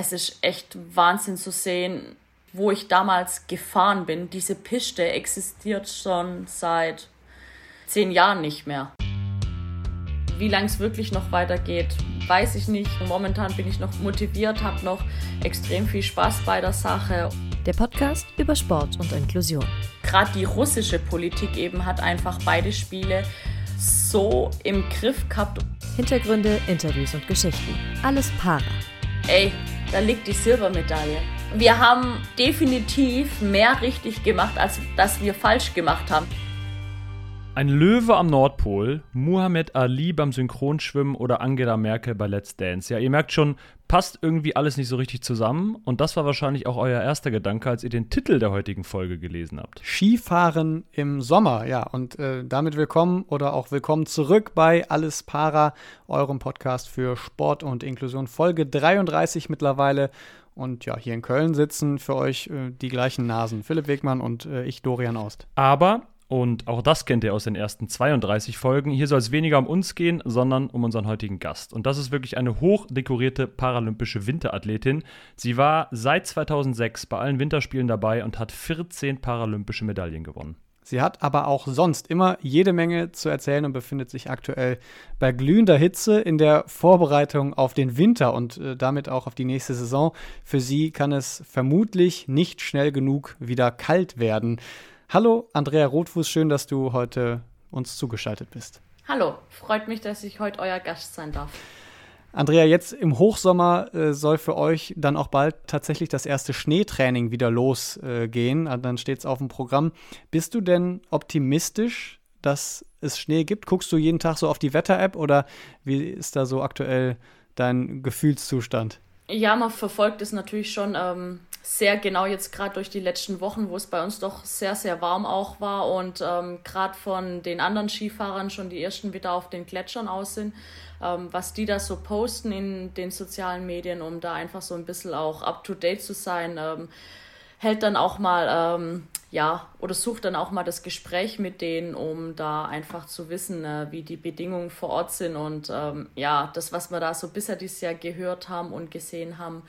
es ist echt Wahnsinn zu sehen, wo ich damals gefahren bin. Diese Piste existiert schon seit zehn Jahren nicht mehr. Wie lange es wirklich noch weitergeht, weiß ich nicht. Momentan bin ich noch motiviert, habe noch extrem viel Spaß bei der Sache. Der Podcast über Sport und Inklusion. Gerade die russische Politik eben hat einfach beide Spiele so im Griff gehabt. Hintergründe, Interviews und Geschichten. Alles para. Ey, da liegt die Silbermedaille. Wir haben definitiv mehr richtig gemacht, als dass wir falsch gemacht haben. Ein Löwe am Nordpol, Muhammad Ali beim Synchronschwimmen oder Angela Merkel bei Let's Dance. Ja, ihr merkt schon, passt irgendwie alles nicht so richtig zusammen. Und das war wahrscheinlich auch euer erster Gedanke, als ihr den Titel der heutigen Folge gelesen habt. Skifahren im Sommer, ja. Und äh, damit willkommen oder auch willkommen zurück bei Alles Para, eurem Podcast für Sport und Inklusion. Folge 33 mittlerweile. Und ja, hier in Köln sitzen für euch äh, die gleichen Nasen. Philipp Wegmann und äh, ich, Dorian Aust. Aber und auch das kennt ihr aus den ersten 32 Folgen. Hier soll es weniger um uns gehen, sondern um unseren heutigen Gast. Und das ist wirklich eine hochdekorierte paralympische Winterathletin. Sie war seit 2006 bei allen Winterspielen dabei und hat 14 paralympische Medaillen gewonnen. Sie hat aber auch sonst immer jede Menge zu erzählen und befindet sich aktuell bei glühender Hitze in der Vorbereitung auf den Winter und äh, damit auch auf die nächste Saison. Für sie kann es vermutlich nicht schnell genug wieder kalt werden. Hallo, Andrea Rotfuß, schön, dass du heute uns zugeschaltet bist. Hallo, freut mich, dass ich heute euer Gast sein darf. Andrea, jetzt im Hochsommer äh, soll für euch dann auch bald tatsächlich das erste Schneetraining wieder losgehen. Äh, dann steht es auf dem Programm. Bist du denn optimistisch, dass es Schnee gibt? Guckst du jeden Tag so auf die Wetter-App oder wie ist da so aktuell dein Gefühlszustand? Ja, man verfolgt es natürlich schon. Ähm sehr genau jetzt gerade durch die letzten Wochen, wo es bei uns doch sehr, sehr warm auch war und ähm, gerade von den anderen Skifahrern schon die ersten wieder auf den Gletschern aus sind, ähm, was die da so posten in den sozialen Medien, um da einfach so ein bisschen auch up-to-date zu sein, ähm, hält dann auch mal, ähm, ja, oder sucht dann auch mal das Gespräch mit denen, um da einfach zu wissen, äh, wie die Bedingungen vor Ort sind und ähm, ja, das, was wir da so bisher dieses Jahr gehört haben und gesehen haben,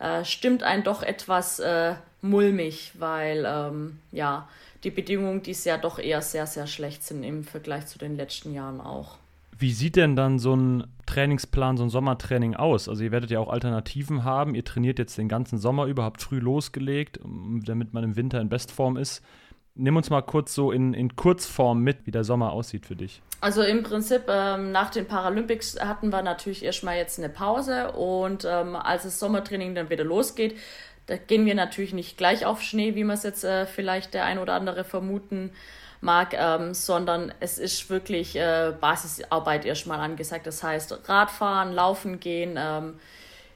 äh, stimmt einen doch etwas äh, mulmig, weil ähm, ja, die Bedingungen dies Jahr doch eher sehr, sehr schlecht sind im Vergleich zu den letzten Jahren auch. Wie sieht denn dann so ein Trainingsplan, so ein Sommertraining aus? Also ihr werdet ja auch Alternativen haben. Ihr trainiert jetzt den ganzen Sommer über, habt früh losgelegt, damit man im Winter in Bestform ist. Nimm uns mal kurz so in, in Kurzform mit, wie der Sommer aussieht für dich. Also im Prinzip ähm, nach den Paralympics hatten wir natürlich erstmal jetzt eine Pause und ähm, als das Sommertraining dann wieder losgeht, da gehen wir natürlich nicht gleich auf Schnee, wie man es jetzt äh, vielleicht der ein oder andere vermuten mag, ähm, sondern es ist wirklich äh, Basisarbeit erstmal angesagt. Das heißt Radfahren, Laufen gehen, ähm,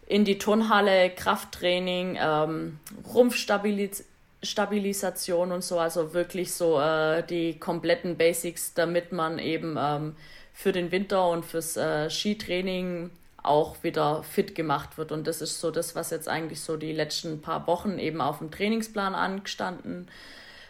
in die Turnhalle, Krafttraining, ähm, Rumpfstabilität Stabilisation und so, also wirklich so äh, die kompletten Basics, damit man eben ähm, für den Winter und fürs äh, Skitraining auch wieder fit gemacht wird. Und das ist so das, was jetzt eigentlich so die letzten paar Wochen eben auf dem Trainingsplan angestanden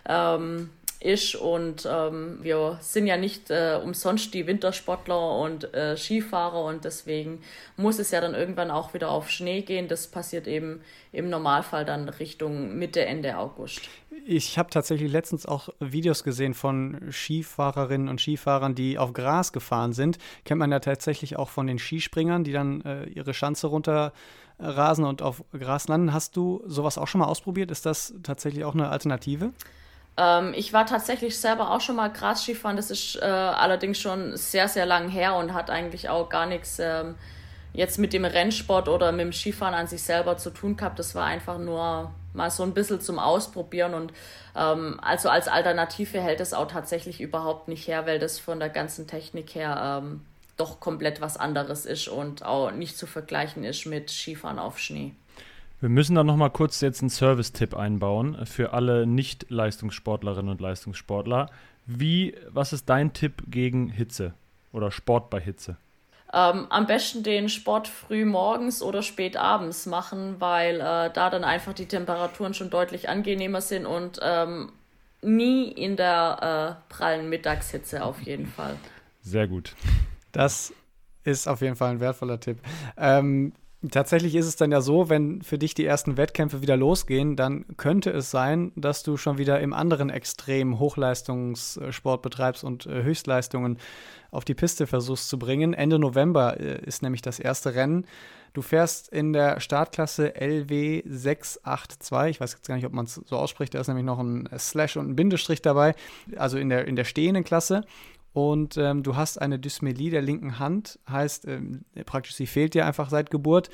ähm, ist. Und ähm, wir sind ja nicht äh, umsonst die Wintersportler und äh, Skifahrer und deswegen muss es ja dann irgendwann auch wieder auf Schnee gehen. Das passiert eben im Normalfall dann Richtung Mitte, Ende August. Ich habe tatsächlich letztens auch Videos gesehen von Skifahrerinnen und Skifahrern, die auf Gras gefahren sind. Kennt man ja tatsächlich auch von den Skispringern, die dann äh, ihre Schanze runterrasen und auf Gras landen. Hast du sowas auch schon mal ausprobiert? Ist das tatsächlich auch eine Alternative? Ähm, ich war tatsächlich selber auch schon mal Gras-Skifahren. Das ist äh, allerdings schon sehr, sehr lang her und hat eigentlich auch gar nichts ähm, jetzt mit dem Rennsport oder mit dem Skifahren an sich selber zu tun gehabt. Das war einfach nur mal so ein bisschen zum Ausprobieren und ähm, also als Alternative hält es auch tatsächlich überhaupt nicht her, weil das von der ganzen Technik her ähm, doch komplett was anderes ist und auch nicht zu vergleichen ist mit Skifahren auf Schnee. Wir müssen da noch mal kurz jetzt einen Service-Tipp einbauen für alle Nicht-Leistungssportlerinnen und Leistungssportler. Wie, was ist dein Tipp gegen Hitze oder Sport bei Hitze? Ähm, am besten den Sport früh morgens oder spät abends machen, weil äh, da dann einfach die Temperaturen schon deutlich angenehmer sind und ähm, nie in der äh, prallen Mittagshitze auf jeden Fall. Sehr gut. Das ist auf jeden Fall ein wertvoller Tipp. Ähm, Tatsächlich ist es dann ja so, wenn für dich die ersten Wettkämpfe wieder losgehen, dann könnte es sein, dass du schon wieder im anderen Extrem Hochleistungssport betreibst und äh, Höchstleistungen auf die Piste versuchst zu bringen. Ende November äh, ist nämlich das erste Rennen. Du fährst in der Startklasse LW 682. Ich weiß jetzt gar nicht, ob man es so ausspricht. Da ist nämlich noch ein Slash und ein Bindestrich dabei. Also in der, in der stehenden Klasse und ähm, du hast eine Dysmelie der linken Hand, heißt ähm, praktisch sie fehlt dir einfach seit Geburt.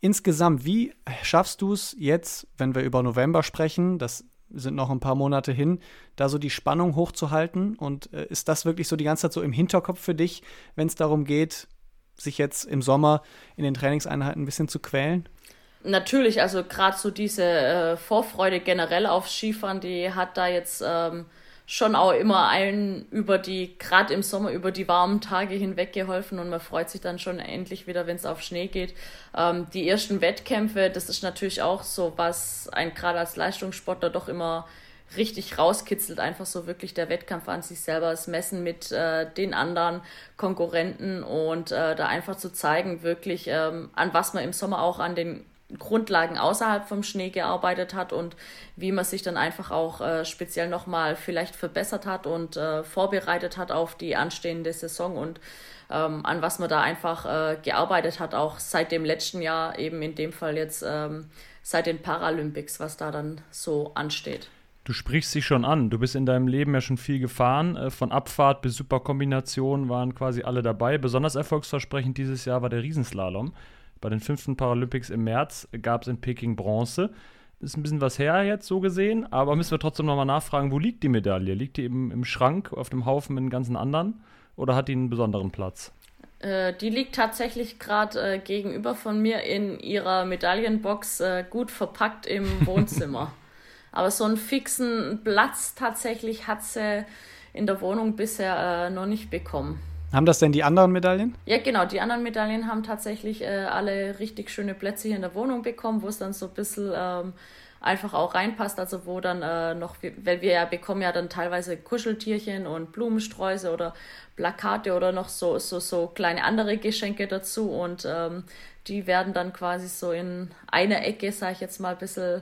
Insgesamt, wie schaffst du es jetzt, wenn wir über November sprechen, das sind noch ein paar Monate hin, da so die Spannung hochzuhalten? Und äh, ist das wirklich so die ganze Zeit so im Hinterkopf für dich, wenn es darum geht, sich jetzt im Sommer in den Trainingseinheiten ein bisschen zu quälen? Natürlich, also gerade so diese äh, Vorfreude generell aufs Skifahren, die hat da jetzt ähm, schon auch immer allen über die, gerade im Sommer, über die warmen Tage hinweg geholfen und man freut sich dann schon endlich wieder, wenn es auf Schnee geht. Ähm, die ersten Wettkämpfe, das ist natürlich auch so, was ein gerade als Leistungssportler doch immer richtig rauskitzelt, einfach so wirklich der Wettkampf an sich selber, das Messen mit äh, den anderen Konkurrenten und äh, da einfach zu zeigen, wirklich, ähm, an was man im Sommer auch an den Grundlagen außerhalb vom Schnee gearbeitet hat und wie man sich dann einfach auch äh, speziell nochmal vielleicht verbessert hat und äh, vorbereitet hat auf die anstehende Saison und ähm, an was man da einfach äh, gearbeitet hat, auch seit dem letzten Jahr, eben in dem Fall jetzt ähm, seit den Paralympics, was da dann so ansteht. Du sprichst sie schon an. Du bist in deinem Leben ja schon viel gefahren. Äh, von Abfahrt bis Superkombination waren quasi alle dabei. Besonders erfolgsversprechend dieses Jahr war der Riesenslalom. Bei den fünften Paralympics im März gab es in Peking Bronze. Ist ein bisschen was her jetzt so gesehen, aber müssen wir trotzdem nochmal nachfragen, wo liegt die Medaille? Liegt die eben im Schrank auf dem Haufen mit den ganzen anderen oder hat die einen besonderen Platz? Äh, die liegt tatsächlich gerade äh, gegenüber von mir in ihrer Medaillenbox äh, gut verpackt im Wohnzimmer. aber so einen fixen Platz tatsächlich hat sie in der Wohnung bisher äh, noch nicht bekommen. Haben das denn die anderen Medaillen? Ja, genau. Die anderen Medaillen haben tatsächlich äh, alle richtig schöne Plätze hier in der Wohnung bekommen, wo es dann so ein bisschen ähm, einfach auch reinpasst. Also wo dann äh, noch, weil wir ja bekommen ja dann teilweise Kuscheltierchen und Blumensträuße oder Plakate oder noch so, so, so kleine andere Geschenke dazu. Und ähm, die werden dann quasi so in einer Ecke, sage ich jetzt mal, ein bisschen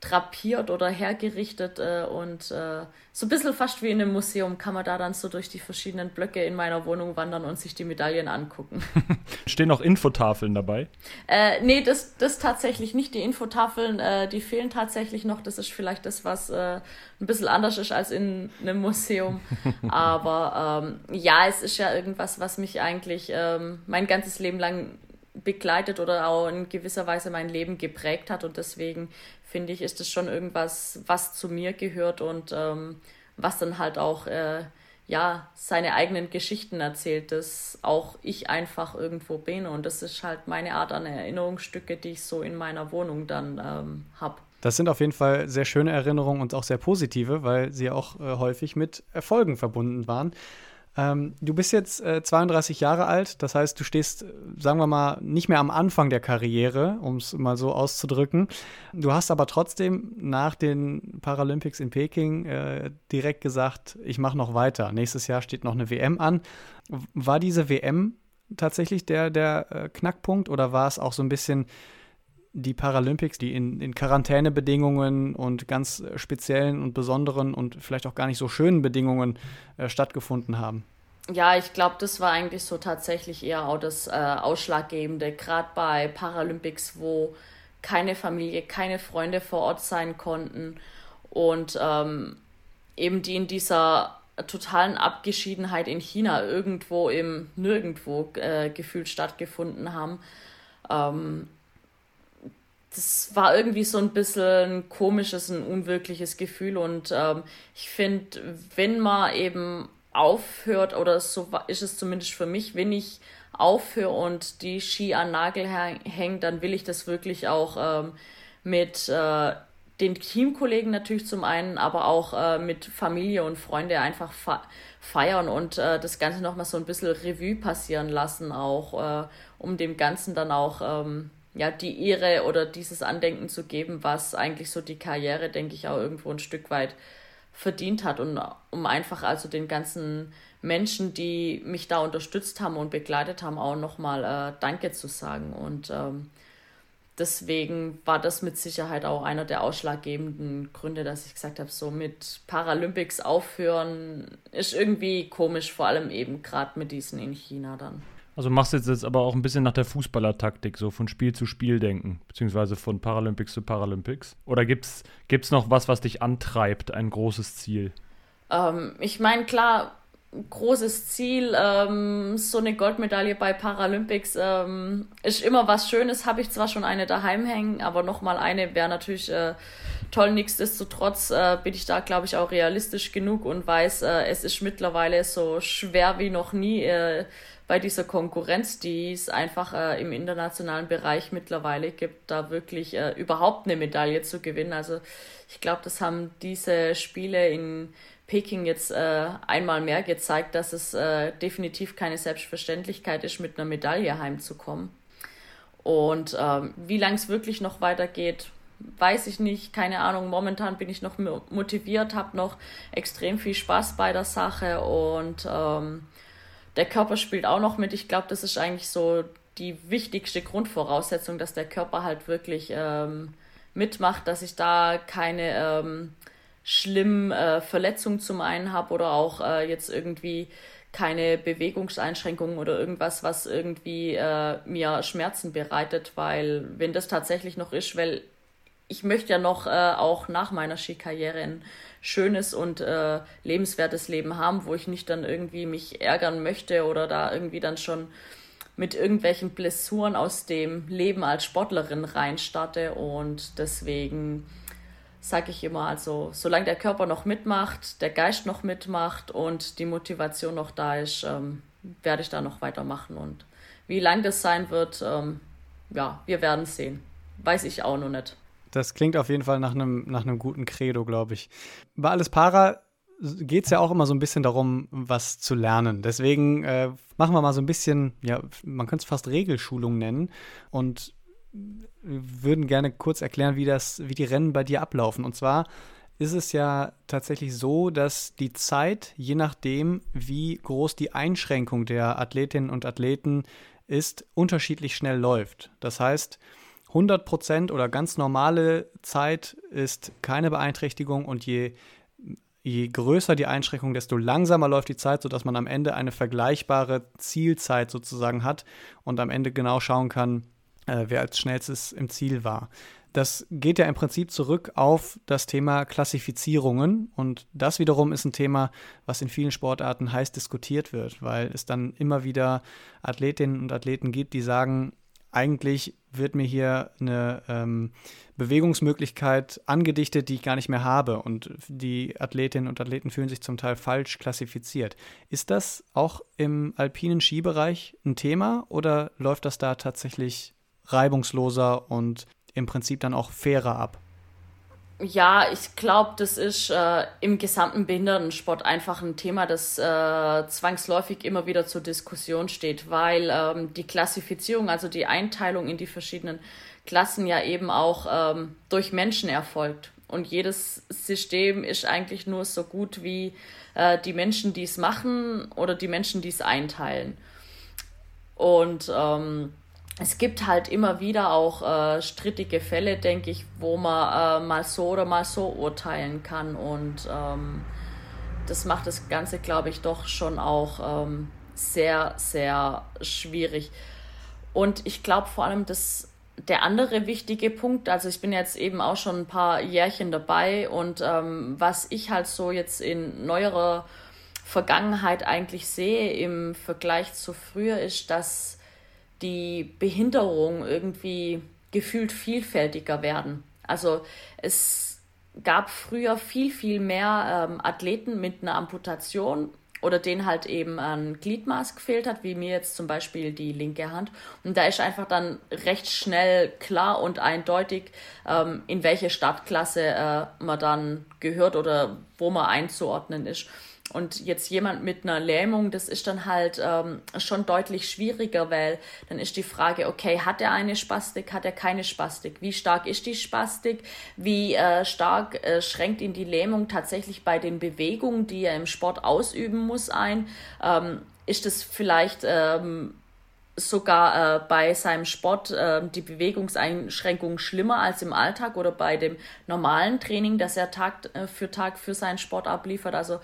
drapiert oder hergerichtet äh, und äh, so ein bisschen fast wie in einem Museum kann man da dann so durch die verschiedenen Blöcke in meiner Wohnung wandern und sich die Medaillen angucken. Stehen auch Infotafeln dabei? Äh, nee, das, das tatsächlich nicht. Die Infotafeln, äh, die fehlen tatsächlich noch. Das ist vielleicht das, was äh, ein bisschen anders ist als in einem Museum. Aber ähm, ja, es ist ja irgendwas, was mich eigentlich ähm, mein ganzes Leben lang begleitet oder auch in gewisser Weise mein Leben geprägt hat und deswegen finde ich, ist das schon irgendwas, was zu mir gehört und ähm, was dann halt auch äh, ja seine eigenen Geschichten erzählt, dass auch ich einfach irgendwo bin und das ist halt meine Art an Erinnerungsstücke, die ich so in meiner Wohnung dann ähm, habe. Das sind auf jeden Fall sehr schöne Erinnerungen und auch sehr positive, weil sie auch äh, häufig mit Erfolgen verbunden waren. Ähm, du bist jetzt äh, 32 Jahre alt, das heißt, du stehst, sagen wir mal, nicht mehr am Anfang der Karriere, um es mal so auszudrücken. Du hast aber trotzdem nach den Paralympics in Peking äh, direkt gesagt, ich mache noch weiter. Nächstes Jahr steht noch eine WM an. War diese WM tatsächlich der, der äh, Knackpunkt oder war es auch so ein bisschen die Paralympics, die in, in Quarantänebedingungen und ganz speziellen und besonderen und vielleicht auch gar nicht so schönen Bedingungen äh, stattgefunden haben. Ja, ich glaube, das war eigentlich so tatsächlich eher auch das äh, Ausschlaggebende, gerade bei Paralympics, wo keine Familie, keine Freunde vor Ort sein konnten und ähm, eben die in dieser totalen Abgeschiedenheit in China irgendwo im Nirgendwo äh, gefühlt stattgefunden haben. Ähm, das war irgendwie so ein bisschen ein komisches, ein unwirkliches Gefühl. Und ähm, ich finde, wenn man eben aufhört, oder so ist es zumindest für mich, wenn ich aufhöre und die Ski an Nagel hängt, dann will ich das wirklich auch ähm, mit äh, den Teamkollegen natürlich zum einen, aber auch äh, mit Familie und Freunde einfach feiern und äh, das Ganze nochmal so ein bisschen Revue passieren lassen, auch äh, um dem Ganzen dann auch ähm, ja, die Ehre oder dieses Andenken zu geben, was eigentlich so die Karriere, denke ich, auch irgendwo ein Stück weit verdient hat und um einfach also den ganzen Menschen, die mich da unterstützt haben und begleitet haben, auch nochmal äh, Danke zu sagen. Und ähm, deswegen war das mit Sicherheit auch einer der ausschlaggebenden Gründe, dass ich gesagt habe, so mit Paralympics aufhören ist irgendwie komisch, vor allem eben gerade mit diesen in China dann. Also machst du jetzt aber auch ein bisschen nach der Fußballertaktik, so von Spiel zu Spiel denken, beziehungsweise von Paralympics zu Paralympics? Oder gibt es noch was, was dich antreibt, ein großes Ziel? Ähm, ich meine, klar, großes Ziel. Ähm, so eine Goldmedaille bei Paralympics ähm, ist immer was Schönes. Habe ich zwar schon eine daheim hängen, aber nochmal eine wäre natürlich äh, toll. Nichtsdestotrotz äh, bin ich da, glaube ich, auch realistisch genug und weiß, äh, es ist mittlerweile so schwer wie noch nie äh, bei dieser Konkurrenz, die es einfach äh, im internationalen Bereich mittlerweile gibt, da wirklich äh, überhaupt eine Medaille zu gewinnen. Also ich glaube, das haben diese Spiele in Peking jetzt äh, einmal mehr gezeigt, dass es äh, definitiv keine Selbstverständlichkeit ist, mit einer Medaille heimzukommen. Und ähm, wie lange es wirklich noch weitergeht, weiß ich nicht. Keine Ahnung. Momentan bin ich noch motiviert, habe noch extrem viel Spaß bei der Sache und ähm, der Körper spielt auch noch mit. Ich glaube, das ist eigentlich so die wichtigste Grundvoraussetzung, dass der Körper halt wirklich ähm, mitmacht, dass ich da keine ähm, schlimm äh, Verletzungen zum einen habe oder auch äh, jetzt irgendwie keine Bewegungseinschränkungen oder irgendwas, was irgendwie äh, mir Schmerzen bereitet, weil wenn das tatsächlich noch ist, weil ich möchte ja noch äh, auch nach meiner Skikarriere ein schönes und äh, lebenswertes Leben haben, wo ich nicht dann irgendwie mich ärgern möchte oder da irgendwie dann schon mit irgendwelchen Blessuren aus dem Leben als Sportlerin reinstarte und deswegen sage ich immer, also solange der Körper noch mitmacht, der Geist noch mitmacht und die Motivation noch da ist, ähm, werde ich da noch weitermachen. Und wie lang das sein wird, ähm, ja, wir werden sehen. Weiß ich auch noch nicht. Das klingt auf jeden Fall nach einem, nach einem guten Credo, glaube ich. Bei Alles Para geht es ja auch immer so ein bisschen darum, was zu lernen. Deswegen äh, machen wir mal so ein bisschen, ja, man könnte es fast Regelschulung nennen. Und würden gerne kurz erklären, wie das, wie die Rennen bei dir ablaufen. Und zwar ist es ja tatsächlich so, dass die Zeit, je nachdem, wie groß die Einschränkung der Athletinnen und Athleten ist, unterschiedlich schnell läuft. Das heißt, 100 Prozent oder ganz normale Zeit ist keine Beeinträchtigung und je, je größer die Einschränkung, desto langsamer läuft die Zeit, sodass man am Ende eine vergleichbare Zielzeit sozusagen hat und am Ende genau schauen kann, äh, wer als schnellstes im Ziel war. Das geht ja im Prinzip zurück auf das Thema Klassifizierungen und das wiederum ist ein Thema, was in vielen Sportarten heiß diskutiert wird, weil es dann immer wieder Athletinnen und Athleten gibt, die sagen, eigentlich wird mir hier eine ähm, Bewegungsmöglichkeit angedichtet, die ich gar nicht mehr habe. Und die Athletinnen und Athleten fühlen sich zum Teil falsch klassifiziert. Ist das auch im alpinen Skibereich ein Thema oder läuft das da tatsächlich reibungsloser und im Prinzip dann auch fairer ab. Ja, ich glaube, das ist äh, im gesamten Behindertensport einfach ein Thema, das äh, zwangsläufig immer wieder zur Diskussion steht, weil ähm, die Klassifizierung, also die Einteilung in die verschiedenen Klassen ja eben auch ähm, durch Menschen erfolgt. Und jedes System ist eigentlich nur so gut wie äh, die Menschen, die es machen oder die Menschen, die es einteilen. Und ähm, es gibt halt immer wieder auch äh, strittige Fälle, denke ich, wo man äh, mal so oder mal so urteilen kann. Und ähm, das macht das Ganze, glaube ich, doch schon auch ähm, sehr, sehr schwierig. Und ich glaube vor allem, dass der andere wichtige Punkt, also ich bin jetzt eben auch schon ein paar Jährchen dabei und ähm, was ich halt so jetzt in neuerer Vergangenheit eigentlich sehe im Vergleich zu früher ist, dass die Behinderung irgendwie gefühlt vielfältiger werden. Also es gab früher viel, viel mehr ähm, Athleten mit einer Amputation oder denen halt eben ein Gliedmaß gefehlt hat, wie mir jetzt zum Beispiel die linke Hand. Und da ist einfach dann recht schnell klar und eindeutig, ähm, in welche Startklasse äh, man dann gehört oder wo man einzuordnen ist. Und jetzt jemand mit einer Lähmung, das ist dann halt ähm, schon deutlich schwieriger, weil dann ist die Frage, okay, hat er eine Spastik, hat er keine Spastik? Wie stark ist die Spastik? Wie äh, stark äh, schränkt ihn die Lähmung tatsächlich bei den Bewegungen, die er im Sport ausüben muss, ein? Ähm, ist es vielleicht ähm, sogar äh, bei seinem Sport äh, die Bewegungseinschränkungen schlimmer als im Alltag oder bei dem normalen Training, das er Tag äh, für Tag für seinen Sport abliefert. Also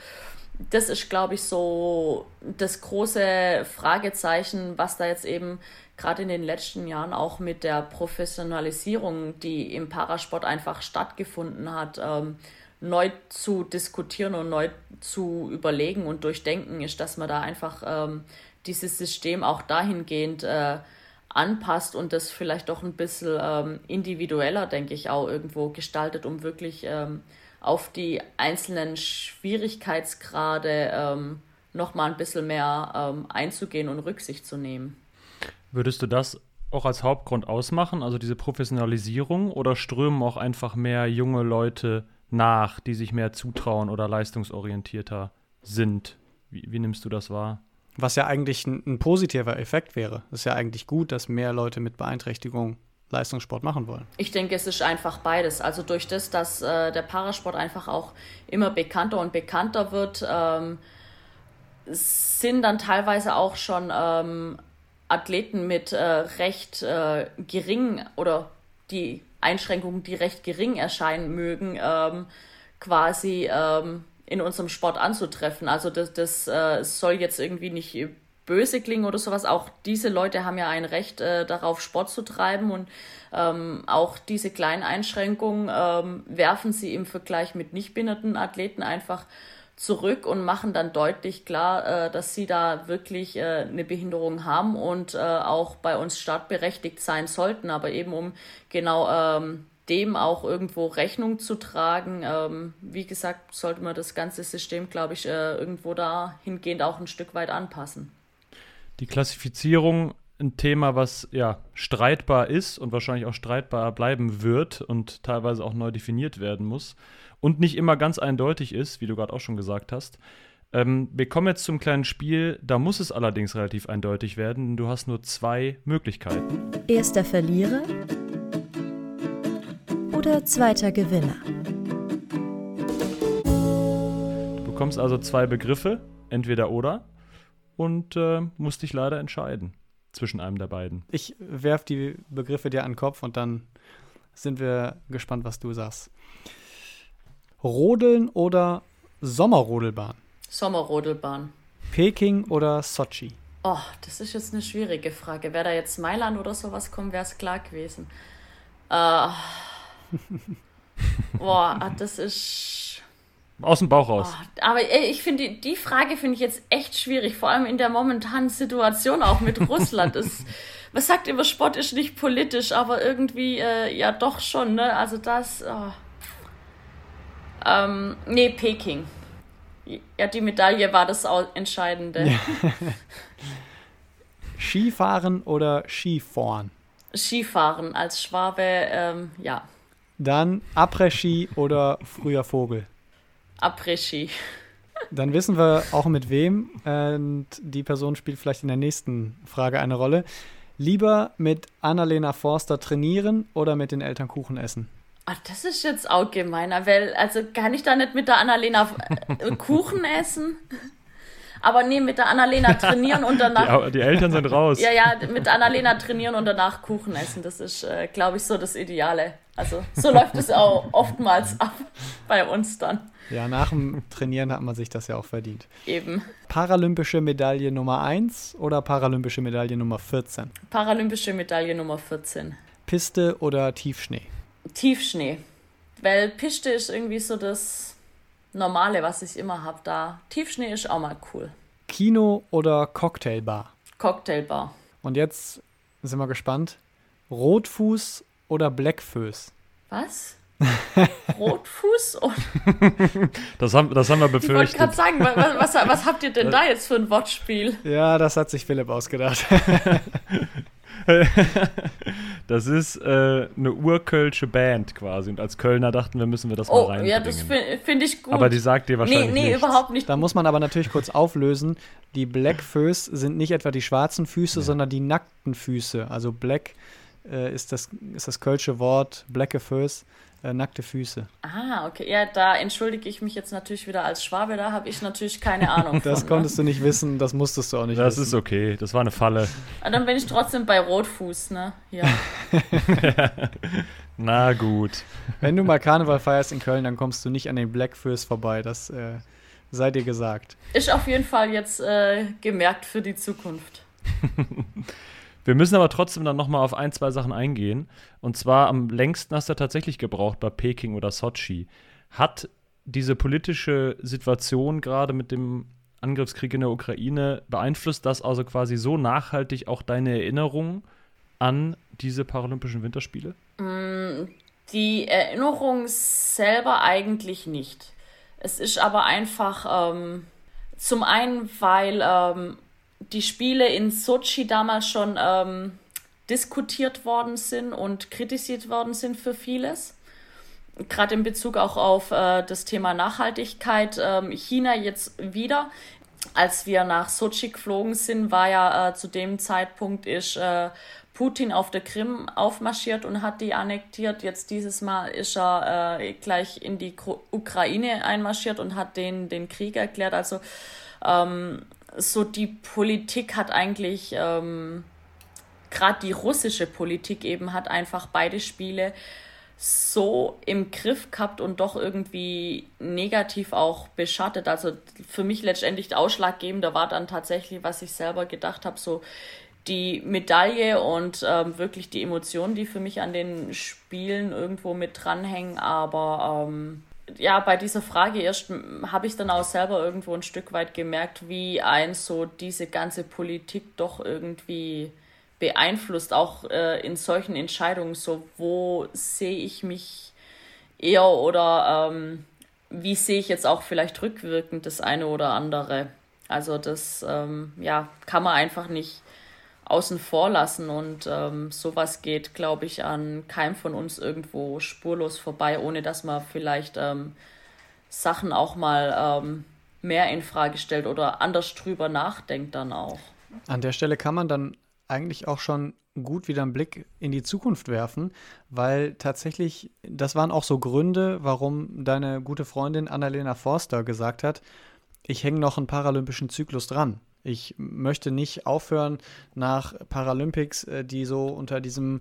das ist, glaube ich, so das große Fragezeichen, was da jetzt eben gerade in den letzten Jahren auch mit der Professionalisierung, die im Parasport einfach stattgefunden hat, ähm, neu zu diskutieren und neu zu überlegen und durchdenken ist, dass man da einfach ähm, dieses System auch dahingehend äh, anpasst und das vielleicht doch ein bisschen ähm, individueller, denke ich, auch irgendwo gestaltet, um wirklich ähm, auf die einzelnen Schwierigkeitsgrade ähm, nochmal ein bisschen mehr ähm, einzugehen und Rücksicht zu nehmen. Würdest du das auch als Hauptgrund ausmachen, also diese Professionalisierung, oder strömen auch einfach mehr junge Leute nach, die sich mehr zutrauen oder leistungsorientierter sind? Wie, wie nimmst du das wahr? Was ja eigentlich ein, ein positiver Effekt wäre. Es ist ja eigentlich gut, dass mehr Leute mit Beeinträchtigung Leistungssport machen wollen. Ich denke, es ist einfach beides. Also durch das, dass äh, der Parasport einfach auch immer bekannter und bekannter wird, ähm, sind dann teilweise auch schon ähm, Athleten mit äh, recht äh, gering oder die Einschränkungen, die recht gering erscheinen mögen, ähm, quasi ähm, in unserem Sport anzutreffen. Also das, das äh, soll jetzt irgendwie nicht böse klingen oder sowas. Auch diese Leute haben ja ein Recht äh, darauf, Sport zu treiben und ähm, auch diese kleinen Einschränkungen ähm, werfen sie im Vergleich mit nicht behinderten Athleten einfach zurück und machen dann deutlich klar, äh, dass sie da wirklich äh, eine Behinderung haben und äh, auch bei uns startberechtigt sein sollten. Aber eben um genau ähm, dem auch irgendwo Rechnung zu tragen. Ähm, wie gesagt, sollte man das ganze System, glaube ich, äh, irgendwo dahingehend auch ein Stück weit anpassen. Die Klassifizierung ein Thema, was ja streitbar ist und wahrscheinlich auch streitbar bleiben wird und teilweise auch neu definiert werden muss und nicht immer ganz eindeutig ist, wie du gerade auch schon gesagt hast. Ähm, wir kommen jetzt zum kleinen Spiel, da muss es allerdings relativ eindeutig werden. Du hast nur zwei Möglichkeiten. Erster Verlierer oder zweiter Gewinner. Du bekommst also zwei Begriffe, entweder oder, und äh, musst dich leider entscheiden zwischen einem der beiden. Ich werfe die Begriffe dir an den Kopf und dann sind wir gespannt, was du sagst. Rodeln oder Sommerrodelbahn? Sommerrodelbahn. Peking oder Sochi? Oh, das ist jetzt eine schwierige Frage. Wäre da jetzt Mailand oder sowas kommen, wäre es klar gewesen. Äh, boah, ah, das ist. Aus dem Bauch raus. Oh, aber ich finde, die, Frage finde ich jetzt echt schwierig, vor allem in der momentanen Situation auch mit Russland. das, man sagt immer, Sport ist nicht politisch, aber irgendwie äh, ja doch schon, ne? Also das. Oh. Ähm, nee, Peking. Ja, die Medaille war das Entscheidende. Ja. Skifahren oder Skifahren? Skifahren als Schwabe, ähm, ja. Dann Après-Ski oder früher Vogel? Après-Ski. Dann wissen wir auch mit wem. Und die Person spielt vielleicht in der nächsten Frage eine Rolle. Lieber mit Annalena Forster trainieren oder mit den Eltern Kuchen essen? Ach, das ist jetzt auch gemeiner, weil, also kann ich da nicht mit der Annalena äh, Kuchen essen? Aber nee, mit der Annalena trainieren und danach. Die, die, Eltern sind raus. ja, ja, mit Annalena trainieren und danach Kuchen essen. Das ist, äh, glaube ich, so das Ideale. Also so läuft es auch oftmals ab bei uns dann. Ja, nach dem Trainieren hat man sich das ja auch verdient. Eben. Paralympische Medaille Nummer 1 oder Paralympische Medaille Nummer 14? Paralympische Medaille Nummer 14. Piste oder Tiefschnee? Tiefschnee. Weil Piste ist irgendwie so das Normale, was ich immer habe da. Tiefschnee ist auch mal cool. Kino oder Cocktailbar? Cocktailbar. Und jetzt sind wir gespannt. Rotfuß oder Blackfuß? Was? Rotfuß? das, haben, das haben wir befürchtet. Ich wollte gerade sagen, was, was, was, habt ihr denn da jetzt für ein Wortspiel? Ja, das hat sich Philipp ausgedacht. das ist äh, eine urkölsche Band quasi. Und als Kölner dachten wir, müssen wir das oh, mal rein. Ja, das finde find ich gut. Aber die sagt dir wahrscheinlich Nee, nee, nichts. überhaupt nicht. Da muss man aber natürlich kurz auflösen. Die Blackfoes sind nicht etwa die schwarzen Füße, ja. sondern die nackten Füße. Also Black äh, ist, das, ist das kölsche Wort Blecke Füß, äh, nackte Füße. Ah, okay. Ja, da entschuldige ich mich jetzt natürlich wieder als Schwabe, da habe ich natürlich keine Ahnung. das von, ne? konntest ne? du nicht wissen, das musstest du auch nicht das wissen. Das ist okay, das war eine Falle. Und ah, dann bin ich trotzdem bei Rotfuß, ne? Ja. Na gut. Wenn du mal Karneval feierst in Köln, dann kommst du nicht an den Blackfurs vorbei, das äh, sei dir gesagt. Ist auf jeden Fall jetzt äh, gemerkt für die Zukunft. Wir müssen aber trotzdem dann nochmal auf ein, zwei Sachen eingehen. Und zwar am längsten hast du tatsächlich gebraucht bei Peking oder Sochi. Hat diese politische Situation gerade mit dem Angriffskrieg in der Ukraine beeinflusst das also quasi so nachhaltig auch deine Erinnerung an diese Paralympischen Winterspiele? Mm, die Erinnerung selber eigentlich nicht. Es ist aber einfach ähm, zum einen, weil ähm, die Spiele in Sochi damals schon ähm, diskutiert worden sind und kritisiert worden sind für vieles. Gerade in Bezug auch auf äh, das Thema Nachhaltigkeit. Ähm, China jetzt wieder. Als wir nach Sochi geflogen sind, war ja äh, zu dem Zeitpunkt ist äh, Putin auf der Krim aufmarschiert und hat die annektiert. Jetzt dieses Mal ist er äh, gleich in die Ukraine einmarschiert und hat den, den Krieg erklärt. Also ähm, so die Politik hat eigentlich, ähm, gerade die russische Politik eben, hat einfach beide Spiele so im Griff gehabt und doch irgendwie negativ auch beschattet. Also für mich letztendlich ausschlaggebender war dann tatsächlich, was ich selber gedacht habe, so die Medaille und ähm, wirklich die Emotionen, die für mich an den Spielen irgendwo mit dranhängen. Aber ähm, ja, bei dieser Frage erst habe ich dann auch selber irgendwo ein Stück weit gemerkt, wie ein so diese ganze Politik doch irgendwie beeinflusst, auch äh, in solchen Entscheidungen, so wo sehe ich mich eher oder ähm, wie sehe ich jetzt auch vielleicht rückwirkend das eine oder andere. Also das ähm, ja, kann man einfach nicht außen vor lassen und ähm, sowas geht, glaube ich, an keinem von uns irgendwo spurlos vorbei, ohne dass man vielleicht ähm, Sachen auch mal ähm, mehr in Frage stellt oder anders drüber nachdenkt dann auch. An der Stelle kann man dann eigentlich auch schon gut wieder einen Blick in die Zukunft werfen, weil tatsächlich, das waren auch so Gründe, warum deine gute Freundin Annalena Forster gesagt hat, ich hänge noch einen paralympischen Zyklus dran. Ich möchte nicht aufhören nach Paralympics, äh, die so unter diesem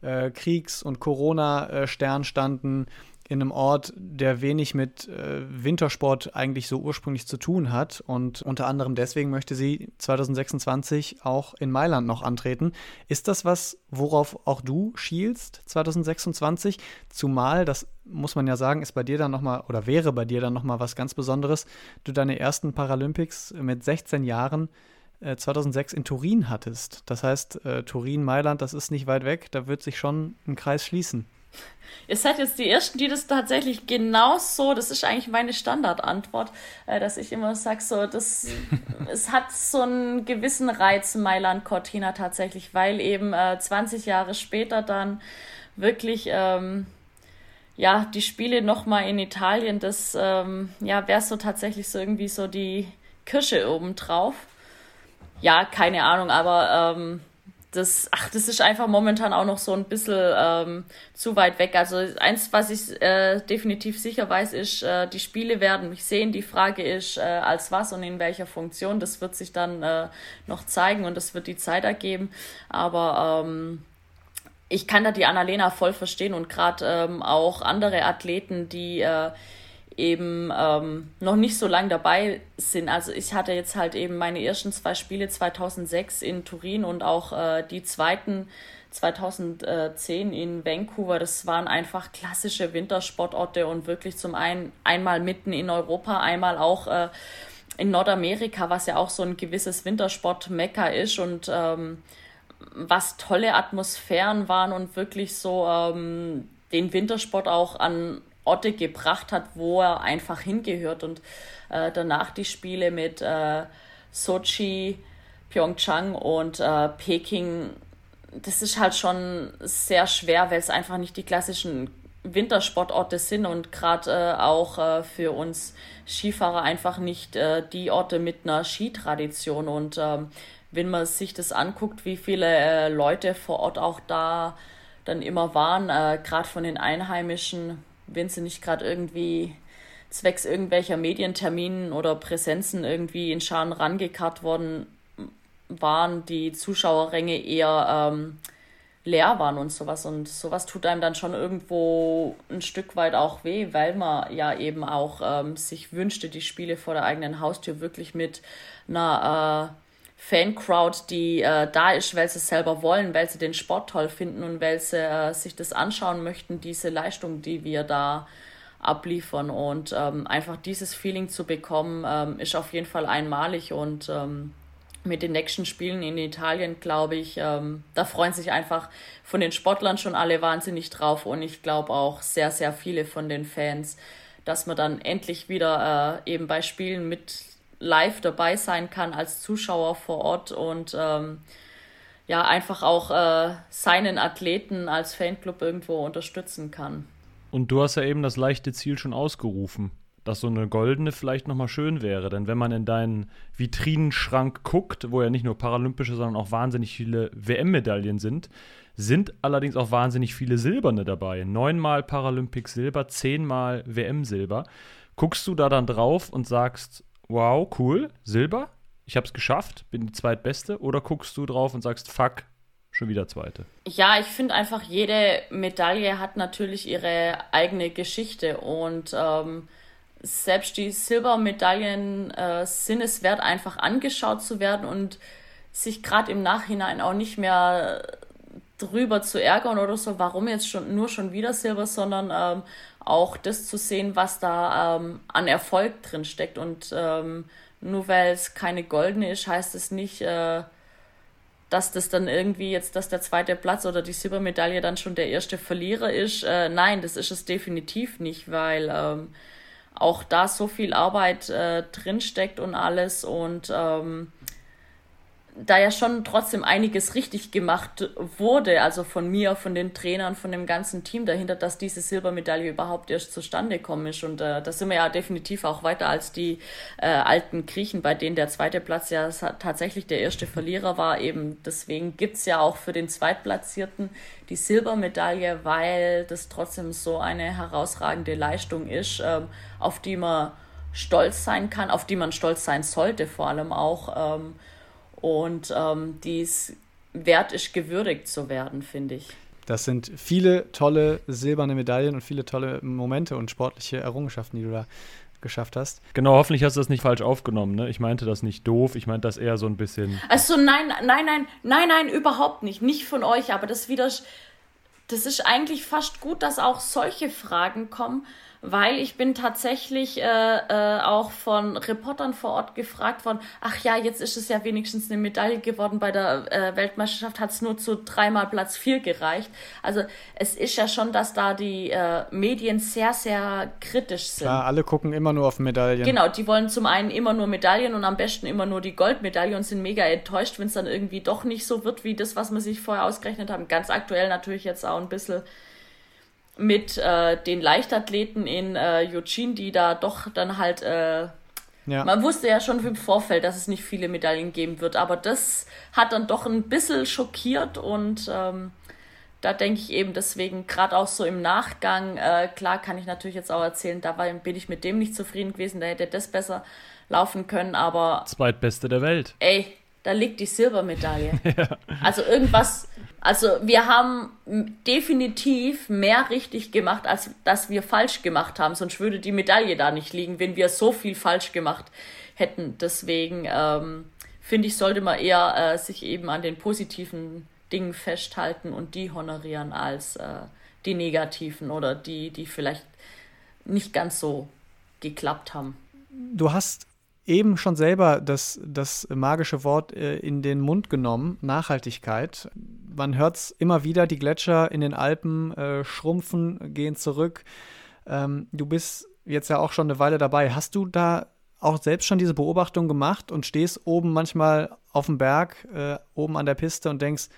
äh, Kriegs- und Corona-Stern standen, in einem Ort, der wenig mit äh, Wintersport eigentlich so ursprünglich zu tun hat. Und unter anderem deswegen möchte sie 2026 auch in Mailand noch antreten. Ist das was, worauf auch du schielst 2026? Zumal, das muss man ja sagen, ist bei dir dann nochmal oder wäre bei dir dann nochmal was ganz Besonderes, du deine ersten Paralympics mit 16 Jahren 2006 äh, in Turin hattest. Das heißt, äh, Turin, Mailand, das ist nicht weit weg, da wird sich schon ein Kreis schließen. Ihr seid jetzt die Ersten, die das tatsächlich genau so, das ist eigentlich meine Standardantwort, äh, dass ich immer sage, so, das, es hat so einen gewissen Reiz, Mailand Cortina tatsächlich, weil eben äh, 20 Jahre später dann wirklich, ähm, ja, die Spiele nochmal in Italien, das, ähm, ja, wäre so tatsächlich so irgendwie so die Kirsche obendrauf. Ja, keine Ahnung, aber ähm, das, ach, das ist einfach momentan auch noch so ein bisschen ähm, zu weit weg. Also eins, was ich äh, definitiv sicher weiß, ist, äh, die Spiele werden mich sehen. Die Frage ist, äh, als was und in welcher Funktion. Das wird sich dann äh, noch zeigen und das wird die Zeit ergeben. Aber ähm, ich kann da die Annalena voll verstehen und gerade ähm, auch andere Athleten, die äh, eben ähm, noch nicht so lange dabei sind. Also ich hatte jetzt halt eben meine ersten zwei Spiele 2006 in Turin und auch äh, die zweiten 2010 in Vancouver. Das waren einfach klassische Wintersportorte und wirklich zum einen einmal mitten in Europa, einmal auch äh, in Nordamerika, was ja auch so ein gewisses Wintersport-Mekka ist und ähm, was tolle Atmosphären waren und wirklich so ähm, den Wintersport auch an Orte gebracht hat, wo er einfach hingehört. Und äh, danach die Spiele mit äh, Sochi, Pyeongchang und äh, Peking, das ist halt schon sehr schwer, weil es einfach nicht die klassischen Wintersportorte sind und gerade äh, auch äh, für uns Skifahrer einfach nicht äh, die Orte mit einer Skitradition. Und ähm, wenn man sich das anguckt, wie viele äh, Leute vor Ort auch da dann immer waren, äh, gerade von den Einheimischen, wenn sie nicht gerade irgendwie zwecks irgendwelcher Medienterminen oder Präsenzen irgendwie in Scharen rangekarrt worden waren, die Zuschauerränge eher ähm, leer waren und sowas. Und sowas tut einem dann schon irgendwo ein Stück weit auch weh, weil man ja eben auch ähm, sich wünschte, die Spiele vor der eigenen Haustür wirklich mit einer äh, Fancrowd, die äh, da ist, weil sie es selber wollen, weil sie den Sport toll finden und weil sie äh, sich das anschauen möchten, diese Leistung, die wir da abliefern. Und ähm, einfach dieses Feeling zu bekommen, ähm, ist auf jeden Fall einmalig und ähm, mit den nächsten Spielen in Italien, glaube ich, ähm, da freuen sich einfach von den Sportlern schon alle wahnsinnig drauf und ich glaube auch sehr, sehr viele von den Fans, dass man dann endlich wieder äh, eben bei Spielen mit live dabei sein kann als Zuschauer vor Ort und ähm, ja, einfach auch äh, seinen Athleten als Fanclub irgendwo unterstützen kann. Und du hast ja eben das leichte Ziel schon ausgerufen dass so eine goldene vielleicht nochmal schön wäre. Denn wenn man in deinen Vitrinenschrank guckt, wo ja nicht nur paralympische, sondern auch wahnsinnig viele WM-Medaillen sind, sind allerdings auch wahnsinnig viele silberne dabei. Neunmal Paralympic Silber, zehnmal WM-Silber. Guckst du da dann drauf und sagst, wow, cool, Silber, ich habe es geschafft, bin die zweitbeste? Oder guckst du drauf und sagst, fuck, schon wieder zweite? Ja, ich finde einfach, jede Medaille hat natürlich ihre eigene Geschichte und ähm, selbst die Silbermedaillen äh, sind es wert, einfach angeschaut zu werden und sich gerade im Nachhinein auch nicht mehr drüber zu ärgern oder so, warum jetzt schon nur schon wieder Silber, sondern ähm, auch das zu sehen, was da ähm, an Erfolg drin steckt. Und ähm, nur weil es keine goldene ist, heißt es nicht, äh, dass das dann irgendwie jetzt, dass der zweite Platz oder die Silbermedaille dann schon der erste Verlierer ist. Äh, nein, das ist es definitiv nicht, weil ähm, auch da so viel Arbeit äh, drinsteckt und alles und ähm, da ja schon trotzdem einiges richtig gemacht wurde, also von mir, von den Trainern, von dem ganzen Team dahinter, dass diese Silbermedaille überhaupt erst zustande kommen ist. Und äh, da sind wir ja definitiv auch weiter als die äh, alten Griechen, bei denen der zweite Platz ja tatsächlich der erste Verlierer war. Eben deswegen gibt's ja auch für den Zweitplatzierten die Silbermedaille, weil das trotzdem so eine herausragende Leistung ist, ähm, auf die man stolz sein kann, auf die man stolz sein sollte, vor allem auch. Ähm, und ähm, dies wert ist, gewürdigt zu werden, finde ich. Das sind viele tolle silberne Medaillen und viele tolle Momente und sportliche Errungenschaften, die du da geschafft hast. Genau, hoffentlich hast du das nicht falsch aufgenommen. Ne? Ich meinte das nicht doof, ich meinte das eher so ein bisschen. Also nein, nein, nein, nein, nein, überhaupt nicht. Nicht von euch, aber das wieder. Das ist eigentlich fast gut, dass auch solche Fragen kommen, weil ich bin tatsächlich äh, äh, auch von Reportern vor Ort gefragt worden, ach ja, jetzt ist es ja wenigstens eine Medaille geworden, bei der äh, Weltmeisterschaft hat es nur zu dreimal Platz vier gereicht. Also es ist ja schon, dass da die äh, Medien sehr, sehr kritisch sind. Ja, alle gucken immer nur auf Medaillen. Genau, die wollen zum einen immer nur Medaillen und am besten immer nur die Goldmedaille und sind mega enttäuscht, wenn es dann irgendwie doch nicht so wird, wie das, was man sich vorher ausgerechnet haben. Ganz aktuell natürlich jetzt auch ein bisschen mit äh, den Leichtathleten in äh, Eugene, die da doch dann halt. Äh, ja. Man wusste ja schon im Vorfeld, dass es nicht viele Medaillen geben wird, aber das hat dann doch ein bisschen schockiert und ähm, da denke ich eben deswegen, gerade auch so im Nachgang, äh, klar kann ich natürlich jetzt auch erzählen, da war, bin ich mit dem nicht zufrieden gewesen, da hätte das besser laufen können, aber. Zweitbeste der Welt. Ey, da liegt die Silbermedaille. ja. Also irgendwas, also wir haben definitiv mehr richtig gemacht, als dass wir falsch gemacht haben. Sonst würde die Medaille da nicht liegen, wenn wir so viel falsch gemacht hätten. Deswegen ähm, finde ich, sollte man eher äh, sich eben an den positiven Dingen festhalten und die honorieren als äh, die negativen oder die, die vielleicht nicht ganz so geklappt haben. Du hast eben schon selber das, das magische Wort äh, in den Mund genommen, Nachhaltigkeit man hört es immer wieder, die Gletscher in den Alpen äh, schrumpfen, gehen zurück. Ähm, du bist jetzt ja auch schon eine Weile dabei. Hast du da auch selbst schon diese Beobachtung gemacht und stehst oben manchmal auf dem Berg, äh, oben an der Piste und denkst,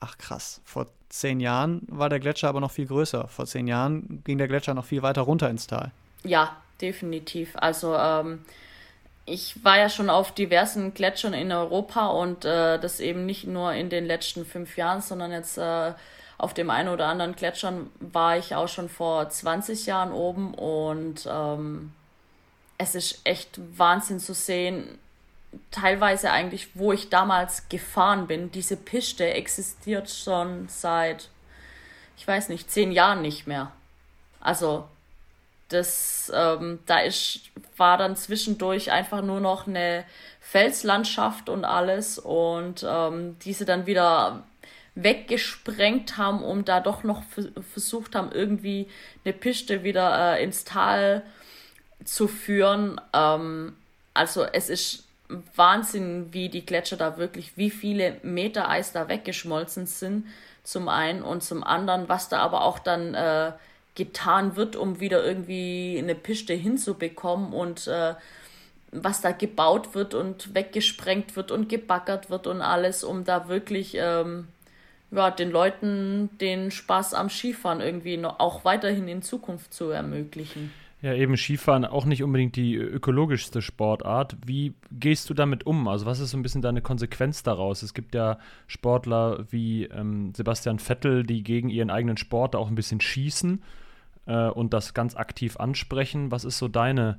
ach krass, vor zehn Jahren war der Gletscher aber noch viel größer. Vor zehn Jahren ging der Gletscher noch viel weiter runter ins Tal. Ja, definitiv. Also ähm, ich war ja schon auf diversen Gletschern in Europa und äh, das eben nicht nur in den letzten fünf Jahren, sondern jetzt äh, auf dem einen oder anderen Gletschern war ich auch schon vor 20 Jahren oben und ähm, es ist echt Wahnsinn zu sehen, teilweise eigentlich, wo ich damals gefahren bin. Diese Piste existiert schon seit, ich weiß nicht, zehn Jahren nicht mehr. Also das, ähm, da ist, war dann zwischendurch einfach nur noch eine Felslandschaft und alles und ähm, diese dann wieder weggesprengt haben, um da doch noch versucht haben, irgendwie eine Piste wieder äh, ins Tal zu führen. Ähm, also es ist Wahnsinn, wie die Gletscher da wirklich, wie viele Meter Eis da weggeschmolzen sind, zum einen und zum anderen, was da aber auch dann äh, getan wird, um wieder irgendwie eine Piste hinzubekommen und äh, was da gebaut wird und weggesprengt wird und gebaggert wird und alles, um da wirklich ähm, ja, den Leuten den Spaß am Skifahren irgendwie noch, auch weiterhin in Zukunft zu ermöglichen. Ja, eben Skifahren auch nicht unbedingt die ökologischste Sportart. Wie gehst du damit um? Also, was ist so ein bisschen deine Konsequenz daraus? Es gibt ja Sportler wie ähm, Sebastian Vettel, die gegen ihren eigenen Sport auch ein bisschen schießen äh, und das ganz aktiv ansprechen. Was ist so deine,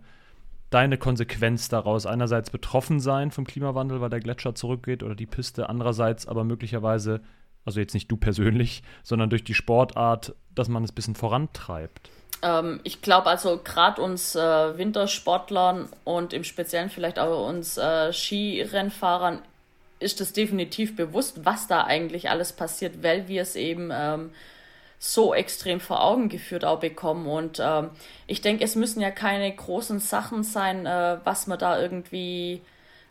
deine Konsequenz daraus? Einerseits betroffen sein vom Klimawandel, weil der Gletscher zurückgeht oder die Piste, andererseits aber möglicherweise, also jetzt nicht du persönlich, sondern durch die Sportart, dass man es ein bisschen vorantreibt. Ähm, ich glaube also gerade uns äh, Wintersportlern und im Speziellen vielleicht auch uns äh, Skirennfahrern ist es definitiv bewusst, was da eigentlich alles passiert, weil wir es eben ähm, so extrem vor Augen geführt auch bekommen. Und ähm, ich denke, es müssen ja keine großen Sachen sein, äh, was man da irgendwie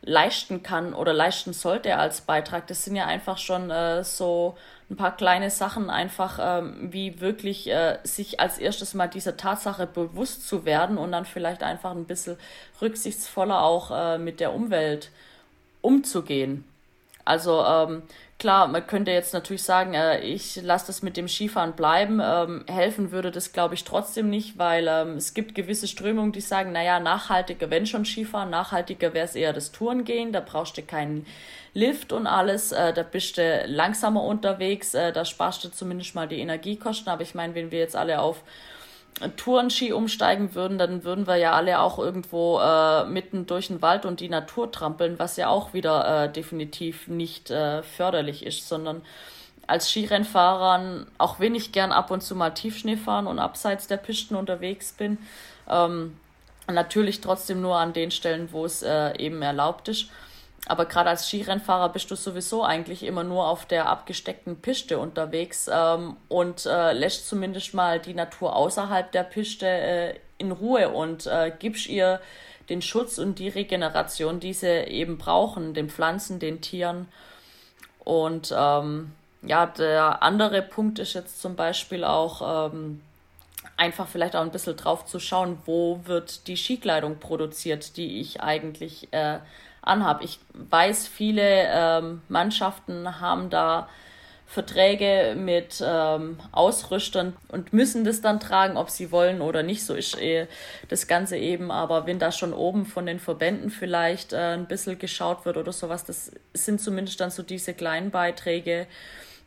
leisten kann oder leisten sollte als Beitrag. Das sind ja einfach schon äh, so ein paar kleine Sachen einfach, ähm, wie wirklich äh, sich als erstes mal dieser Tatsache bewusst zu werden und dann vielleicht einfach ein bisschen rücksichtsvoller auch äh, mit der Umwelt umzugehen. Also ähm, klar, man könnte jetzt natürlich sagen, äh, ich lasse das mit dem Skifahren bleiben. Ähm, helfen würde das, glaube ich, trotzdem nicht, weil ähm, es gibt gewisse Strömungen, die sagen, naja, nachhaltiger, wenn schon Skifahren, nachhaltiger wäre es eher das Tourengehen, da brauchst du keinen Lift und alles, äh, da bist du langsamer unterwegs, äh, da sparst du zumindest mal die Energiekosten. Aber ich meine, wenn wir jetzt alle auf Tourenski umsteigen würden, dann würden wir ja alle auch irgendwo äh, mitten durch den Wald und die Natur trampeln, was ja auch wieder äh, definitiv nicht äh, förderlich ist, sondern als Skirennfahrern, auch wenn ich gern ab und zu mal Tiefschnee fahren und abseits der Pisten unterwegs bin, ähm, natürlich trotzdem nur an den Stellen, wo es äh, eben erlaubt ist. Aber gerade als Skirennfahrer bist du sowieso eigentlich immer nur auf der abgesteckten Piste unterwegs ähm, und äh, lässt zumindest mal die Natur außerhalb der Piste äh, in Ruhe und äh, gibst ihr den Schutz und die Regeneration, die sie eben brauchen, den Pflanzen, den Tieren. Und ähm, ja, der andere Punkt ist jetzt zum Beispiel auch ähm, einfach vielleicht auch ein bisschen drauf zu schauen, wo wird die Skikleidung produziert, die ich eigentlich äh, anhabe. Ich weiß, viele ähm, Mannschaften haben da Verträge mit ähm, Ausrüstern und müssen das dann tragen, ob sie wollen oder nicht. So ist eh das Ganze eben. Aber wenn da schon oben von den Verbänden vielleicht äh, ein bisschen geschaut wird oder sowas, das sind zumindest dann so diese kleinen Beiträge,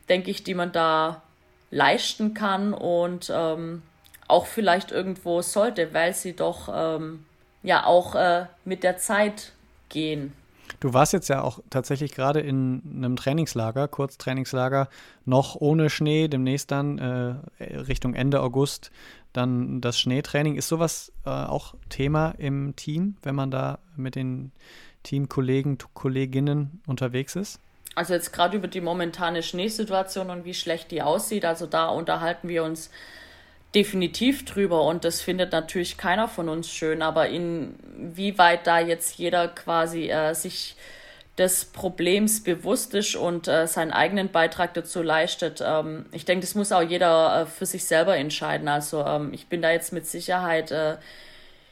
denke ich, die man da leisten kann und ähm, auch vielleicht irgendwo sollte, weil sie doch ähm, ja auch äh, mit der Zeit gehen. Du warst jetzt ja auch tatsächlich gerade in einem Trainingslager, Kurztrainingslager, noch ohne Schnee, demnächst dann äh, Richtung Ende August dann das Schneetraining. Ist sowas äh, auch Thema im Team, wenn man da mit den Teamkollegen, Kolleginnen unterwegs ist? Also jetzt gerade über die momentane Schneesituation und wie schlecht die aussieht, also da unterhalten wir uns definitiv drüber und das findet natürlich keiner von uns schön, aber inwieweit da jetzt jeder quasi äh, sich des Problems bewusst ist und äh, seinen eigenen Beitrag dazu leistet. Ähm, ich denke, das muss auch jeder äh, für sich selber entscheiden. Also ähm, ich bin da jetzt mit Sicherheit äh,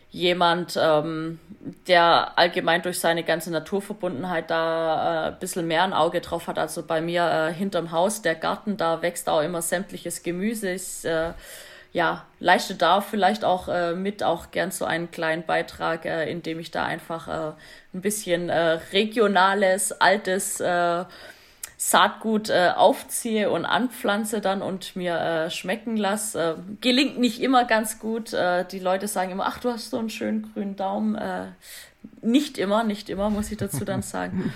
jemand, ähm, der allgemein durch seine ganze Naturverbundenheit da äh, ein bisschen mehr ein Auge drauf hat. Also bei mir äh, hinterm Haus, der Garten, da wächst auch immer sämtliches Gemüse. Ich, ja, leiste da vielleicht auch äh, mit auch gern so einen kleinen Beitrag, äh, indem ich da einfach äh, ein bisschen äh, regionales, altes äh, Saatgut äh, aufziehe und anpflanze dann und mir äh, schmecken lasse. Äh, gelingt nicht immer ganz gut. Äh, die Leute sagen immer, ach, du hast so einen schönen grünen Daumen. Äh, nicht immer, nicht immer, muss ich dazu dann sagen.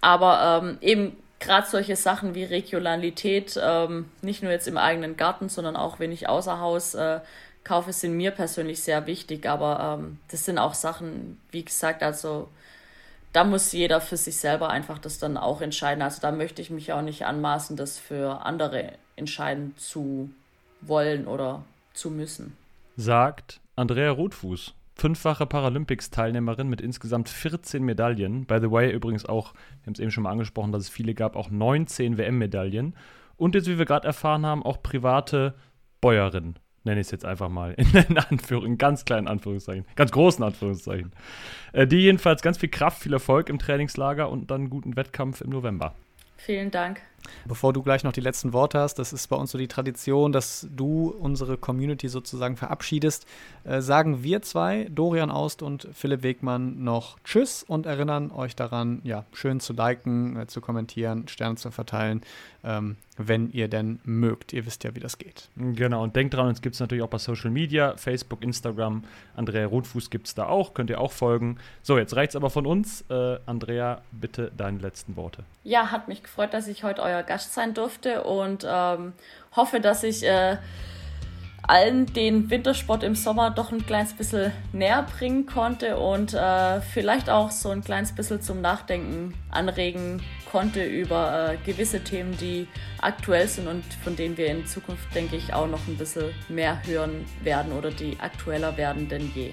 Aber ähm, eben gerade solche Sachen wie Regionalität, ähm, nicht nur jetzt im eigenen Garten, sondern auch wenn ich außer Haus äh, kaufe, sind mir persönlich sehr wichtig. Aber ähm, das sind auch Sachen, wie gesagt, also da muss jeder für sich selber einfach das dann auch entscheiden. Also da möchte ich mich auch nicht anmaßen, das für andere entscheiden zu wollen oder zu müssen. Sagt Andrea Rotfuß, fünffache Paralympics-Teilnehmerin mit insgesamt 14 Medaillen. By the way, übrigens auch, wir haben es eben schon mal angesprochen, dass es viele gab, auch 19 WM-Medaillen. Und jetzt, wie wir gerade erfahren haben, auch private Bäuerin nenne ich es jetzt einfach mal, in, in Anführungszeichen, ganz kleinen Anführungszeichen, ganz großen Anführungszeichen, äh, die jedenfalls ganz viel Kraft, viel Erfolg im Trainingslager und dann guten Wettkampf im November. Vielen Dank. Bevor du gleich noch die letzten Worte hast, das ist bei uns so die Tradition, dass du unsere Community sozusagen verabschiedest, äh, sagen wir zwei, Dorian Aust und Philipp Wegmann, noch Tschüss und erinnern euch daran, ja, schön zu liken, äh, zu kommentieren, Sterne zu verteilen, ähm, wenn ihr denn mögt. Ihr wisst ja, wie das geht. Genau, und denkt dran, uns gibt es natürlich auch bei Social Media, Facebook, Instagram. Andrea Rotfuß gibt es da auch, könnt ihr auch folgen. So, jetzt reicht es aber von uns. Äh, Andrea, bitte deine letzten Worte. Ja, hat mich gefreut, dass ich heute euer Gast sein durfte und ähm, hoffe, dass ich äh, allen den Wintersport im Sommer doch ein kleines bisschen näher bringen konnte und äh, vielleicht auch so ein kleines bisschen zum Nachdenken anregen konnte über äh, gewisse Themen, die aktuell sind und von denen wir in Zukunft, denke ich, auch noch ein bisschen mehr hören werden oder die aktueller werden denn je.